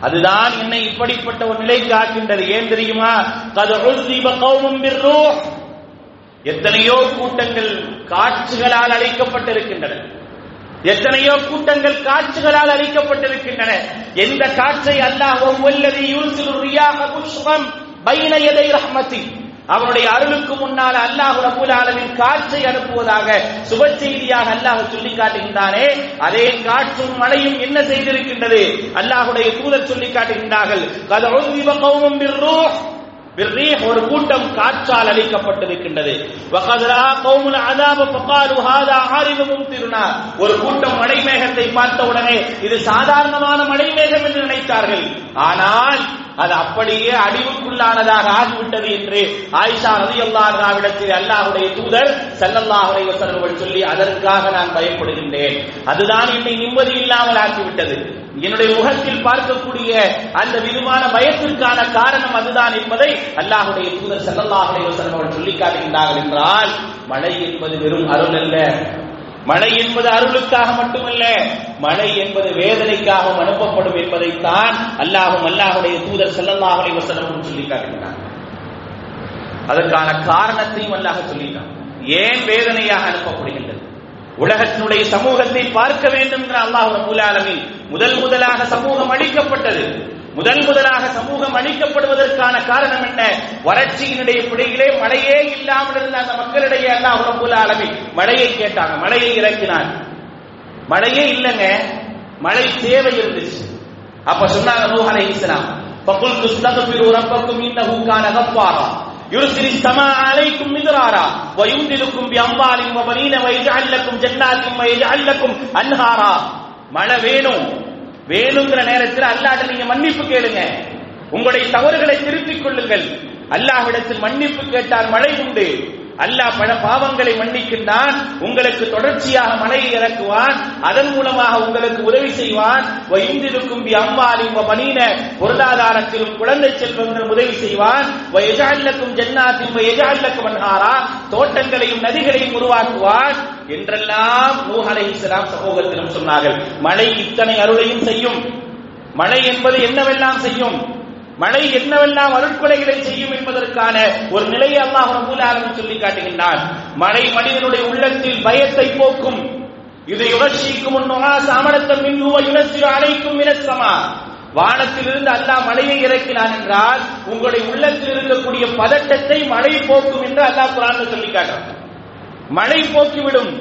அதுதான் என்னை இப்படிப்பட்ட ஒரு நிலைக்கு ஆக்கின்றது. ஏன் தெரியுமா? கது எத்தனையோ கூட்டங்கள் காட்சிகளால் அழைக்கப்பட்டிருக்கின்றன. எத்தனையோ கூட்டங்கள் காட்சிகளால் அழிக்கப்பட்டிருக்கின்றன. எந்த காற்றை அல்லாஹ் ஒவ்வொல்லதி யூசிலு ரியாக புஷ்பம் பைன எதை ரஹ்மதி. அவனுடைய அருளுக்கு முன்னால் அல்லாஹ் ரபுல் ஆலமின் காற்றை அனுப்புவதாக சுப செய்தியாக அல்லாஹ் சொல்லி காட்டுகின்றானே. அதே காற்றும் மழையும் என்ன செய்திருக்கின்றது? அல்லாஹுடைய தூதர் சொல்லி காட்டுகின்றார்கள் ஒரு கூட்டம் காற்றால் அளிக்கப்பட்டிருக்கின்றது ஒரு கூட்டம் மழை மேகத்தை பார்த்த உடனே இது சாதாரணமான மழை மேகம் என்று நினைத்தார்கள். ஆனால் அது அப்படியே அழிவுக்குள்ளானதாக ஆகிவிட்டது என்று ஆயிஷா ரவி அல்லாஹாவிடத்தில் அல்லாஹுடைய தூதர் செல்லல்லாஹுடைய அலைஹி சொல்லி அதற்காக நான் பயப்படுகின்றேன். அதுதான் என்னை நிம்மதி இல்லாமல் ஆக்கிவிட்டது. என்னுடைய முகத்தில் பார்க்கக்கூடிய அந்த விதமான பயத்திற்கான காரணம் அதுதான் என்பதை அல்லாஹுடைய தூதர் ஸல்லல்லாஹு வசனம் அவர் சொல்லி காட்டுகின்றார்கள் என்றால் மழை என்பது வெறும் அருள் அல்ல. மழை என்பது அருளுக்காக மட்டுமல்ல மழை என்பது வேதனைக்காகவும் அனுப்பப்படும் என்பதைத்தான் அல்லாஹும் அல்லாஹுடைய தூதர் ஸல்லல்லாஹு அலைஹி சொல்லி காட்டுகிறார் அதற்கான காரணத்தையும் அல்லாஹ் சொல்லிட்டான் ஏன் வேதனையாக அனுப்பப்படுகின்றது? உலகத்தினுடைய சமூகத்தை பார்க்க வேண்டும் என்ற அல்லாஹ் ரபுல் முதல் முதலாக சமூகம் அழிக்கப்பட்டது முதல் முதலாக சமூகம் அழிக்கப்படுவதற்கான காரணம் என்ன வறட்சியினுடைய பிடியிலே மழையே இல்லாமல் இருந்த அந்த மக்களிடையே அல்லாஹ் ரபுல் ஆலமீன் மழையை கேட்டாங்க மழையை இறக்கினான் மழையே இல்லைங்க மழை தேவை இருந்துச்சு அப்ப சொன்னாங்க நூஹ் அலைஹிஸ்ஸலாம் فقلت استغفروا ربكم انه كان غفارا يرسل السماء عليكم مدرارا ويمددكم بأموال وبنين ويجعل لكم جنات ويجعل لكم أنهارا மழை வேணும். வேணுங்கிற நேரத்தில் அல்லாட்ட நீங்க மன்னிப்பு கேளுங்க. உங்களுடைய தவறுகளை திருத்திக் கொள்ளுங்கள். அல்லாஹ்விடத்தில் மன்னிப்பு கேட்டால் மழை உண்டு. அல்லாஹ் பல பாவங்களை மன்னிக்கின்றான் உங்களுக்கு தொடர்ச்சியாக மழையை இறக்குவான் அதன் மூலமாக உங்களுக்கு உதவி செய்வான். வைந்திருக்கும் அம்மாலி பனீன பொருளாதாரத்திலும் குழந்தை செல்வங்கள் உதவி செய்வான். எஜால்லக்கும் ஜன்னாத்தின் எஜால்லக்கும் அன்ஹாரா தோட்டங்களையும் நதிகளையும் உருவாக்குவான் என்றெல்லாம் நூஹ் இஸ்லாம் சமூகத்திலும் சொன்னார்கள். மழை இத்தனை அருளையும் செய்யும். மழை என்பது என்னவெல்லாம் செய்யும்? மழை என்னவெல்லாம் அருட்கொலைகளை செய்யும் என்பதற்கான ஒரு நிலையை அல்லாஹ் ரபுல் ஆலமின் சொல்லி காட்டுகின்றான். மழை மனிதனுடைய உள்ளத்தில் பயத்தை போக்கும். இதை உணர்ச்சிக்கும் சாமணத்தம் மின்னுவ யுனசிறு அழைக்கும் மினசமா வானத்திலிருந்து அல்லாஹ் மழையை இறக்கினான் என்றால் உங்களுடைய உள்ளத்தில் இருக்கக்கூடிய பதட்டத்தை மழை போக்கும் என்று அல்லாஹ் குரான் சொல்லி காட்டுறான். மழை போக்கிவிடும்.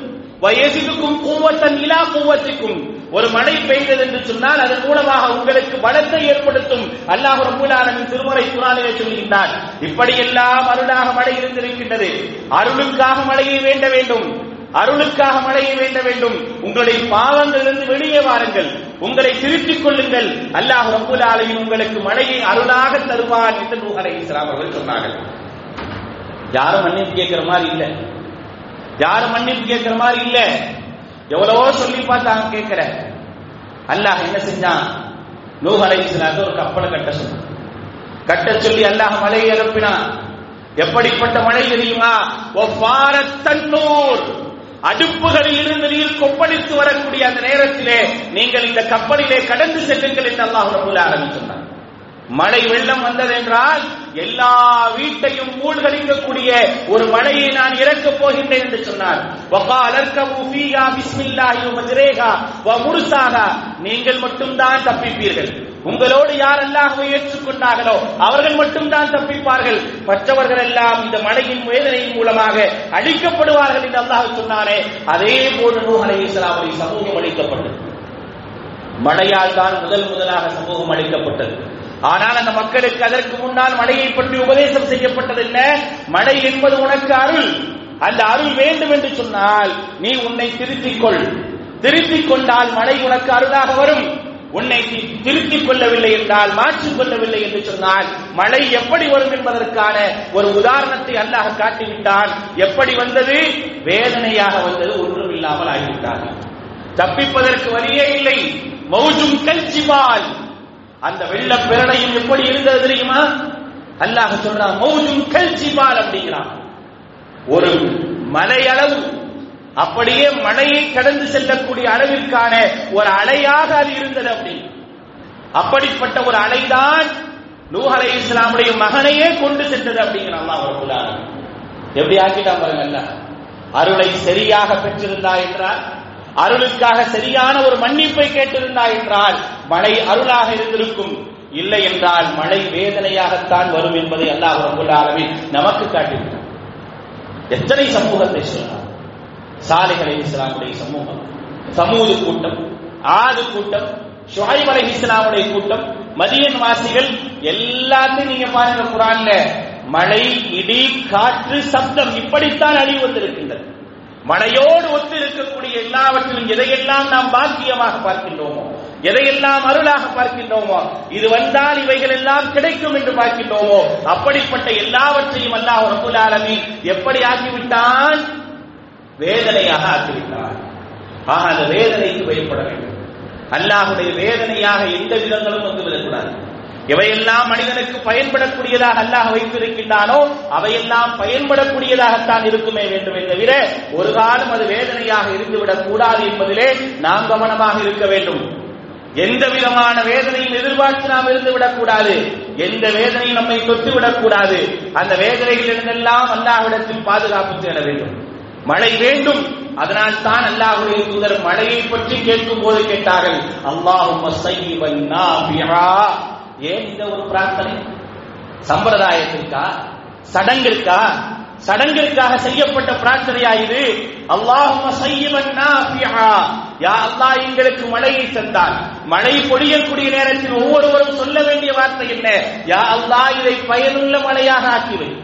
வயசுக்கும் கூவத்தன் இலா கூவத்துக்கும். ஒரு மழை பெய்தது என்று சொன்னால் அதன் மூலமாக உங்களுக்கு பலத்தை ஏற்படுத்தும். அல்லாஹ் ரபுல்லாலமின் திருமறை குரானிலே சொல்கின்றார் இப்படியெல்லாம் அருளாக மழை இருந்திருக்கின்றது. அருளுக்காக மழையை வேண்ட வேண்டும். அருளுக்காக மழையை வேண்ட வேண்டும். உங்களுடைய பாவங்களிலிருந்து வெளியே வாருங்கள். உங்களை திருத்திக் கொள்ளுங்கள். அல்லாஹ் ரபுல் ஆலமின் உங்களுக்கு மழையை அருளாக தருவார் என்று நூஹ் இஸ்லாம் அவர்கள் சொன்னார்கள். யாரும் மன்னிப்பு கேட்கிற மாதிரி இல்லை. யாரும் மன்னிப்பு கேட்கிற மாதிரி இல்லை. எவ்வளவோ சொல்லி பார்த்தாங்க கேட்கல அல்லாஹ் என்ன செஞ்சான்? நூஹ் அலைஹிஸ்ஸலாத்து ஒரு கப்பலை கட்ட சொன்னான். கட்ட சொல்லி அல்லாஹ் மலையை அனுப்பினான். எப்படிப்பட்ட மழை தெரியுமா? ஒவ்வாரத் தன்னூர். அடுப்புகளில் இருந்து நீர் கொப்பளித்து வரக்கூடிய அந்த நேரத்திலே நீங்கள் இந்த கப்பலிலே கடந்து செல்லுங்கள் என்று அல்லாஹ் ரபுல் ஆலமீன் மழை வெள்ளம் வந்ததென்றால் எல்லா வீட்டையும் மூழ்கடிக்கக்கூடிய ஒரு மழையை நான் இறக்கப் போகின்றேன் என்று சொன்னார். நீங்கள் மட்டும்தான் தப்பிப்பீர்கள். உங்களோடு யார் அல்லாஹ்வை ஏற்றுக்கொண்டார்களோ அவர்கள் மட்டும்தான் தப்பிப்பார்கள். மற்றவர்கள் எல்லாம் இந்த மழையின் வேதனையின் மூலமாக அழிக்கப்படுவார்கள் என்று அல்லாஹ் சொன்னாரே அதே போன்று நூஹ் சமூகம் அளிக்கப்பட்டது மழையால் தான் முதல் முதலாக சமூகம் அளிக்கப்பட்டது ஆனால் அந்த மக்களுக்கு அதற்கு முன்னால் மழையை பற்றி உபதேசம் செய்யப்பட்டதில்லை. மழை என்பது உனக்கு அருள். அந்த அருள் வேண்டும் என்று சொன்னால் நீ உன்னை திருத்திக் கொள் திருத்திக் கொண்டால் மழை உனக்கு அருளாக வரும். உன்னை திருத்திக் கொள்ளவில்லை என்றால் மாற்றிக் கொள்ளவில்லை என்று சொன்னால் மழை எப்படி வரும் என்பதற்கான ஒரு உதாரணத்தை அல்லாஹ் காட்டிவிட்டான். எப்படி வந்தது? வேதனையாக வந்தது ஒன்றும் இல்லாமல் ஆகிவிட்டார்கள். தப்பிப்பதற்கு வழியே இல்லை. மௌஜும் கல்சிபால் அந்த வெள்ள பிரளயம் எப்படி இருந்தது தெரியுமா? அல்லாஹ் சொல்றான் மௌஜும் கல்சிபால் அப்படிங்கிறான். ஒரு மலை அளவு அப்படியே மலையை கடந்து செல்லக்கூடிய அளவிற்கான ஒரு அலையாக அது இருந்தது அப்படி. அப்படிப்பட்ட ஒரு அலைதான் நூஹ் அலை இஸ்லாமுடைய மகனையே கொண்டு சென்றது அப்படிங்கிற அல்லாஹ் ரபுல் எப்படி ஆக்கிட்டான் பாருங்க அருளை சரியாக பெற்றிருந்தா என்றால் அருளுக்காக சரியான ஒரு மன்னிப்பை கேட்டிருந்தா என்றால் மழை அருளாக இருந்திருக்கும். இல்லை என்றால் மழை வேதனையாகத்தான் வரும் என்பதை அல்லாஹ் ரபுல் நமக்கு காட்டியிருக்கிறார் எத்தனை சமூகத்தை சொல்லலாம் சாலைகளை இஸ்லாமுடைய சமூகம் சமூக கூட்டம் ஆது கூட்டம் ஷுஹைப் அலைஹி இஸ்லாமுடைய கூட்டம் மதியன் வாசிகள் எல்லாத்தையும் நீங்க பாருங்க குரான்ல மழை இடி காற்று சப்தம் இப்படித்தான் அழிவு வந்திருக்கின்றது. மழையோடு ஒத்து இருக்கக்கூடிய எல்லாவற்றிலும் எதையெல்லாம் நாம் பாக்கியமாக பார்க்கின்றோமோ எதையெல்லாம் அருளாக பார்க்கின்றோமோ இது வந்தால் இவைகள் எல்லாம் கிடைக்கும் என்று பார்க்கின்றோமோ அப்படிப்பட்ட எல்லாவற்றையும் அல்லாஹ் ரபுல் ஆலமி எப்படி ஆக்கிவிட்டான்? வேதனையாக ஆக்கிவிட்டான். ஆக அந்த வேதனைக்கு பயப்பட வேண்டும். அல்லாஹுடைய வேதனையாக எந்த விதங்களும் வந்து விடக்கூடாது. எவையெல்லாம் மனிதனுக்கு பயன்படக்கூடியதாக அல்லாஹ் வைத்திருக்கின்றானோ அவையெல்லாம் பயன்படக்கூடியதாகத்தான் இருக்குமே வேண்டுமே தவிர ஒரு காலம் அது வேதனையாக இருந்துவிடக் கூடாது என்பதிலே நாம் கவனமாக இருக்க வேண்டும். எந்த விதமான வேதனையும் எதிர்பார்த்து நாம் இருந்து விடக்கூடாது எந்த வேதனையும் நம்மை தொட்டு விடக்கூடாது அந்த வேதனைகளிலிருந்தெல்லாம் அல்லாஹ்விடத்தில் பாதுகாப்பு தேட வேண்டும். மழை வேண்டும். அதனால் தான் அல்லாஹுடைய தூதர் மழையை பற்றி கேட்கும் போது கேட்டார்கள் அல்லாஹும் ஏன் இந்த ஒரு பிரார்த்தனை? சம்பிரதாயத்திற்கா? சடங்கிற்கா? சடங்கிற்காக செய்யப்பட்ட பிரார்த்தனையா இது? அல்லாஹும் யா அல்லாஹ் எங்களுக்கு மழையை தந்தால் மழை பொழியக்கூடிய நேரத்தில் ஒவ்வொருவரும் சொல்ல வேண்டிய வார்த்தை என்ன? யா அல்லாஹ் இதை பயனுள்ள மழையாக ஆக்கிவை.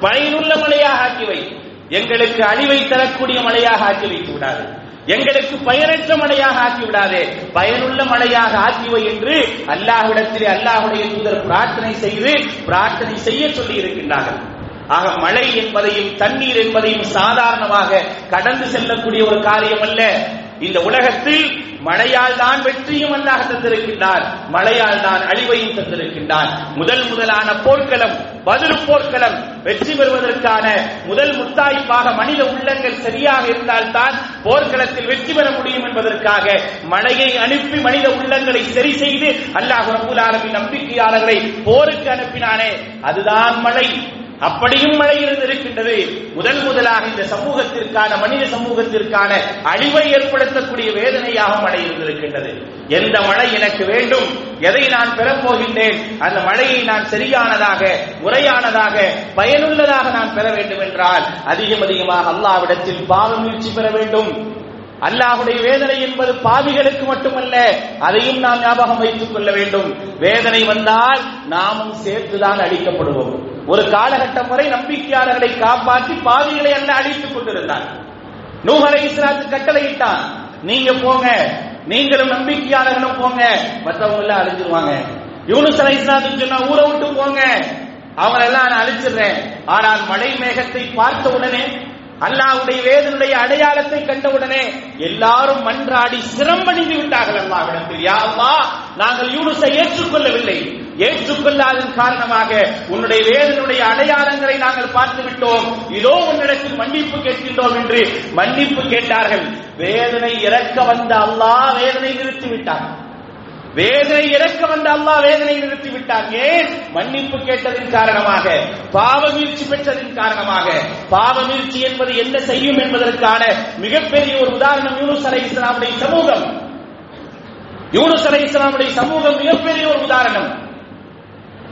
பயனுள்ள மழையாக ஆக்கிவை. எங்களுக்கு அழிவை தரக்கூடிய மழையாக ஆக்கி வைத்து விடாது. எங்களுக்கு பயனற்ற மழையாக ஆக்கி விடாதே பயனுள்ள மழையாக ஆக்கிவை என்று அல்லாஹ்விடத்திலே அல்லாஹுடைய தூதர் பிரார்த்தனை செய்து பிரார்த்தனை செய்ய சொல்லி இருக்கின்றார்கள். ஆக மழை என்பதையும் தண்ணீர் என்பதையும் சாதாரணமாக கடந்து செல்லக்கூடிய ஒரு காரியம் அல்ல. இந்த உலகத்தில் மழையால் தான் வெற்றியும் அல்லாஹ் தந்திருக்கின்றார் மழையால் தான் அழிவையும் தந்திருக்கின்றார் முதல் முதலான போர்க்களம் பதில் போர்க்களம் வெற்றி பெறுவதற்கான முதல் முத்தாய்ப்பாக மனித உள்ளங்கள் சரியாக இருந்தால்தான் போர்க்களத்தில் வெற்றி பெற முடியும் என்பதற்காக மழையை அனுப்பி மனித உள்ளங்களை சரி செய்து அல்லாஹ் ரபுல் ஆலமின் நம்பிக்கையாளர்களை போருக்கு அனுப்பினானே. அதுதான் மழை. அப்படியும் மழை இருந்திருக்கின்றது. முதல் முதலாக இந்த சமூகத்திற்கான மனித சமூகத்திற்கான அழிவை ஏற்படுத்தக்கூடிய வேதனையாக மழை இருந்திருக்கின்றது. எந்த மழை எனக்கு வேண்டும்? எதை நான் பெறப்போகின்றேன் அந்த மழையை நான் சரியானதாக முறையானதாக பயனுள்ளதாக நான் பெற வேண்டும் என்றால் அதிகம் அதிகமாக அல்லாவிடத்தில் பாவ முயற்சி பெற வேண்டும். அல்லாஹுடைய வேதனை என்பது பாவிகளுக்கு மட்டுமல்ல அதையும் நாம் ஞாபகம் வைத்துக் கொள்ள வேண்டும். வேதனை வந்தால் நாமும் சேர்த்துதான் அழிக்கப்படுவோம். ஒரு காலகட்டம் வரை நம்பிக்கையாளர்களை காப்பாற்றி பாவிகளை அல்ல அழித்துக் கொண்டிருந்தார். நூகலை இஸ்லாத்து கட்டளையிட்டான். நீங்க போங்க. நீங்களும் நம்பிக்கையாளர்களும் போங்க. மற்றவங்க எல்லாம் அழிஞ்சிருவாங்க. யூனுஸ் அலை இஸ்லாத்துக்கு சொன்னா ஊரை விட்டு போங்க. அவரெல்லாம் நான் அழிச்சிடுறேன். ஆனால் மழை மேகத்தை பார்த்த உடனே அல்லாவுடைய வேதனுடைய அடையாளத்தை கண்டவுடனே எல்லாரும் மன்றாடி சிரம்பணிந்து விட்டார்கள் அல்லாவிடத்தில் யா அல்லாஹ் நாங்கள் யூனுஸை ஏற்றுக்கொள்ளவில்லை. ஏற்றுக்கொள்ளாதன் காரணமாக உன்னுடைய வேதனுடைய அடையாளங்களை நாங்கள் பார்த்து விட்டோம் இதோ உன்னிடத்தில் மன்னிப்பு கேட்கின்றோம் என்று மன்னிப்பு கேட்டார்கள். வேதனை இறக்க வந்த அல்லாஹ் வேதனை நிறுத்தி விட்டார்கள் வேதனை இறக்க வந்த அல்லாஹ் வேதனை நிறுத்தி விட்டார் ஏன் மன்னிப்பு கேட்டதின் காரணமாக பாவ வீழ்ச்சி பெற்றதின் காரணமாக. பாவ வீழ்ச்சி என்பது என்ன செய்யும் என்பதற்கான மிகப்பெரிய ஒரு உதாரணம் யூனுஸ் அலை இஸ்லாமுடைய சமூகம். யூனுஸ் அலை இஸ்லாமுடைய சமூகம் மிகப்பெரிய ஒரு உதாரணம்.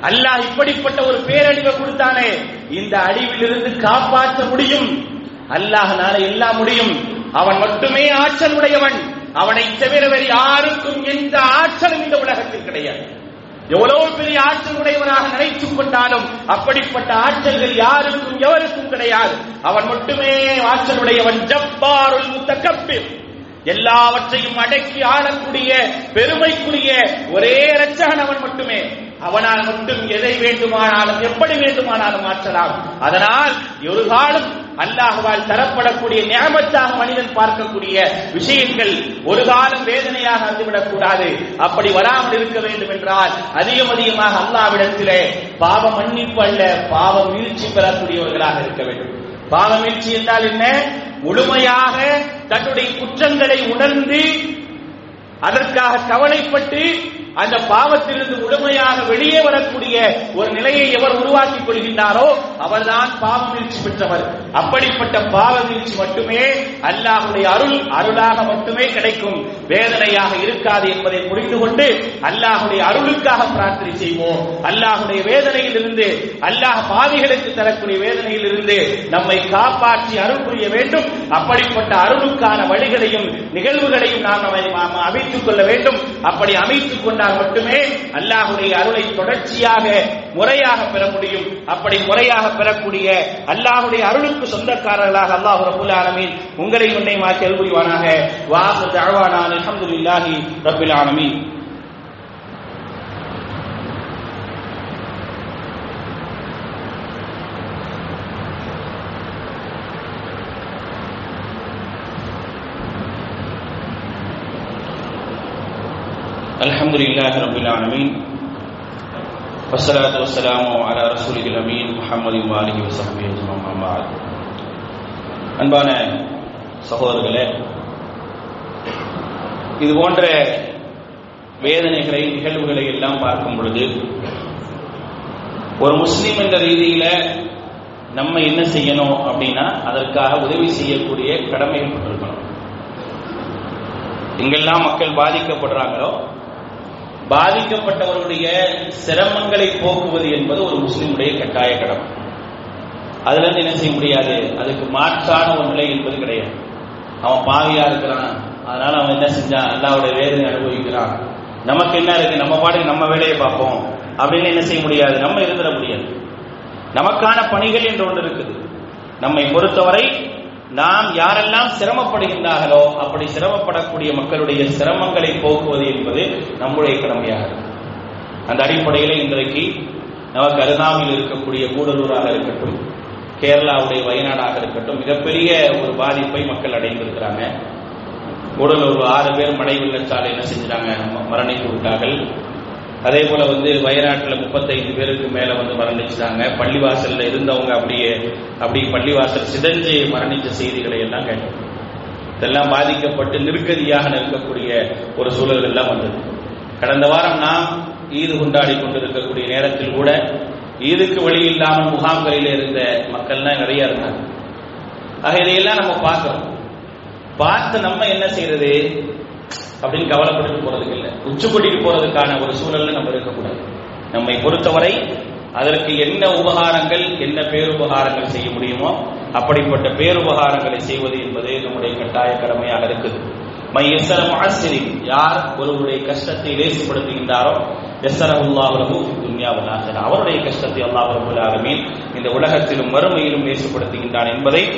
அல்லாஹ் இப்படிப்பட்ட ஒரு பேரழிவை கொடுத்தானே. இந்த அழிவிலிருந்து காப்பாற்ற முடியும். அல்லாஹ்னால எல்லாம் முடியும். அவன் மட்டுமே ஆற்றல் உடையவன். அவனை தவிர வேறு யாருக்கும் எந்த ஆற்றலும் இந்த உலகத்தில் கிடையாது. எவ்வளவு பெரிய ஆற்றல் உடையவனாக நினைத்துக் கொண்டாலும் அப்படிப்பட்ட ஆற்றல்கள் யாருக்கும் எவருக்கும் கிடையாது. அவன் மட்டுமே ஆற்றல் உடையவன் ஜப்பாருல் முத்தகப்பிர் எல்லாவற்றையும் அடக்கி ஆளக்கூடிய பெருமைக்குரிய ஒரே இரட்சகன் அவன் மட்டுமே. அவனால் மட்டும் எதை வேண்டுமானாலும் எப்படி வேண்டுமானாலும் மாற்றலாம். அதனால் ஒரு காலம் அல்லாஹுவால் தரப்படக்கூடிய நியமத்தாக மனிதன் பார்க்கக்கூடிய விஷயங்கள் ஒரு காலம் வேதனையாக வந்துவிடக் கூடாது அப்படி வராமல் இருக்க வேண்டும் என்றால் அதிகம் அதிகமாக அல்லாவிடத்திலே பாவ மன்னிப்பு அல்ல பாவ வீழ்ச்சி பெறக்கூடியவர்களாக இருக்க வேண்டும். பாவ வீழ்ச்சி என்றால் என்ன? முழுமையாக தன்னுடைய குற்றங்களை உணர்ந்து அதற்காக கவலைப்பட்டு அந்த பாவத்திலிருந்து முழுமையாக வெளியே வரக்கூடிய ஒரு நிலையை எவர் உருவாக்கிக் கொள்கின்றாரோ அவர்தான் பாவ வீழ்ச்சி பெற்றவர். அப்படிப்பட்ட பாவ வீழ்ச்சி மட்டுமே அல்லாஹுடைய அருள் அருளாக மட்டுமே கிடைக்கும். வேதனையாக இருக்காது என்பதை புரிந்து கொண்டு அல்லாஹுடைய அருளுக்காக பிரார்த்தனை செய்வோம். அல்லாஹுடைய வேதனையில் இருந்து அல்லாஹ் பாவிகளுக்கு தரக்கூடிய வேதனையில் இருந்து நம்மை காப்பாற்றி அருள் புரிய வேண்டும். அப்படிப்பட்ட அருளுக்கான வழிகளையும் நிகழ்வுகளையும் நாம் அமைத்துக் கொள்ள வேண்டும். அப்படி அமைத்துக் கொண்டால் மட்டுமே அல்லாஹுடைய அருளை தொடர்ச்சியாக முறையாக பெற முடியும். அப்படி முறையாக பெறக்கூடிய அல்லாஹுடைய அருளுக்கு சொந்தக்காரர்களாக அல்லாஹ் ரபுல் ஆலமீன் உங்களை உன்னை மாற்றி புரிவானாக வாசு தழ்வானான் அல்ஹம்துலில்லாஹி ரபுல் ஆலமீன். الحمد لله رب العالمين والصلاة والسلام على رسوله الأمين محمد وآله وصحبه أجمعين أما بعد அன்பான சகோதரர்களே இது போன்ற வேதனைகளை நிகழ்வுகளை எல்லாம் பார்க்கும் பொழுது ஒரு முஸ்லீம் என்ற ரீதியில நம்ம என்ன செய்யணும் அப்படின்னா அதற்காக உதவி செய்யக்கூடிய கடமைகள் இருக்கணும் எங்கெல்லாம் மக்கள் பாதிக்கப்படுறாங்களோ பாதிக்கப்பட்டவருடைய சிரமங்களை போக்குவது என்பது ஒரு முஸ்லிமுடைய கட்டாய கடமை. அதுல இருந்து என்ன செய்ய முடியாது? அதுக்கு மாற்றான ஒரு நிலை என்பது கிடையாது. அவன் பாவியா இருக்கிறான். அதனால அவன் என்ன செஞ்சான் அல்லாவுடைய வேதனை அனுபவிக்கிறான். நமக்கு என்ன இருக்கு? நம்ம பாட்டுக்கு நம்ம வேலையை பார்ப்போம். அப்படின்னு என்ன செய்ய முடியாது? நம்ம இருந்துட முடியாது. நமக்கான பணிகள் என்று ஒன்று இருக்குது. நம்மை பொறுத்தவரை நாம் யாரெல்லாம் சிரமப்படுகின்றார்களோ அப்படி சிரமப்படக்கூடிய மக்களுடைய சிரமங்களை போக்குவது என்பது நம்முடைய கடமையாக அந்த அடிப்படையில் இன்றைக்கு நமக்கு அருகாமையில் இருக்கக்கூடிய கூடலூராக இருக்கட்டும் கேரளாவுடைய வயநாடாக இருக்கட்டும் மிகப்பெரிய ஒரு பாதிப்பை மக்கள் அடைந்திருக்கிறாங்க. கூடலூர் ஆறு பேர் மழை வெள்ளச்சாலை என்ன செஞ்சாங்க மரணித்து விட்டார்கள். அதே போல வந்து வயநாட்டில் முப்பத்தைந்து பேருக்கு மேல வந்து மரணிச்சிட்டாங்க. பள்ளிவாசல்ல இருந்தவங்க அப்படியே அப்படி பள்ளிவாசல் சிதஞ்சு மரணிச்ச செய்திகளை எல்லாம் கேட்டோம். இதெல்லாம் பாதிக்கப்பட்டு நெருக்கடியாக நிற்கக்கூடிய ஒரு சூழல் எல்லாம் வந்தது. கடந்த வாரம் நாம் ஈது கொண்டாடி கொண்டிருக்கக்கூடிய நேரத்தில் கூட ஈதுக்கு வழி இல்லாமல் முகாம்களில் இருந்த மக்கள்லாம் நிறைய இருந்தாங்க. ஆக இதையெல்லாம் நம்ம பார்க்கிறோம். பார்த்து நம்ம என்ன செய்யறது அப்படின்னு கவலைப்பட்டு போறதுக்கு இல்லை. உச்சு போறதுக்கான ஒரு சூழல்ல நம்ம இருக்கக்கூடாது. நம்மை பொறுத்தவரை அதற்கு என்ன உபகாரங்கள் என்ன பேருபகாரங்கள் செய்ய முடியுமோ அப்படிப்பட்ட பேருபகாரங்களை செய்வது என்பது நம்முடைய கட்டாய கடமையாக இருக்குது. மை எஸ்ஸரம் ஆசிரி யார் ஒருவருடைய கஷ்டத்தை லேசுபடுத்துகின்றாரோ எஸ்ஸரகுல்லாஹு துன்யாவில் அவருடைய கஷ்டத்தை அல்லாஹ் ரபுல் ஆலமீன் இந்த உலகத்திலும் மறுமையிலும் லேசுபடுத்துகின்றான் என்பதை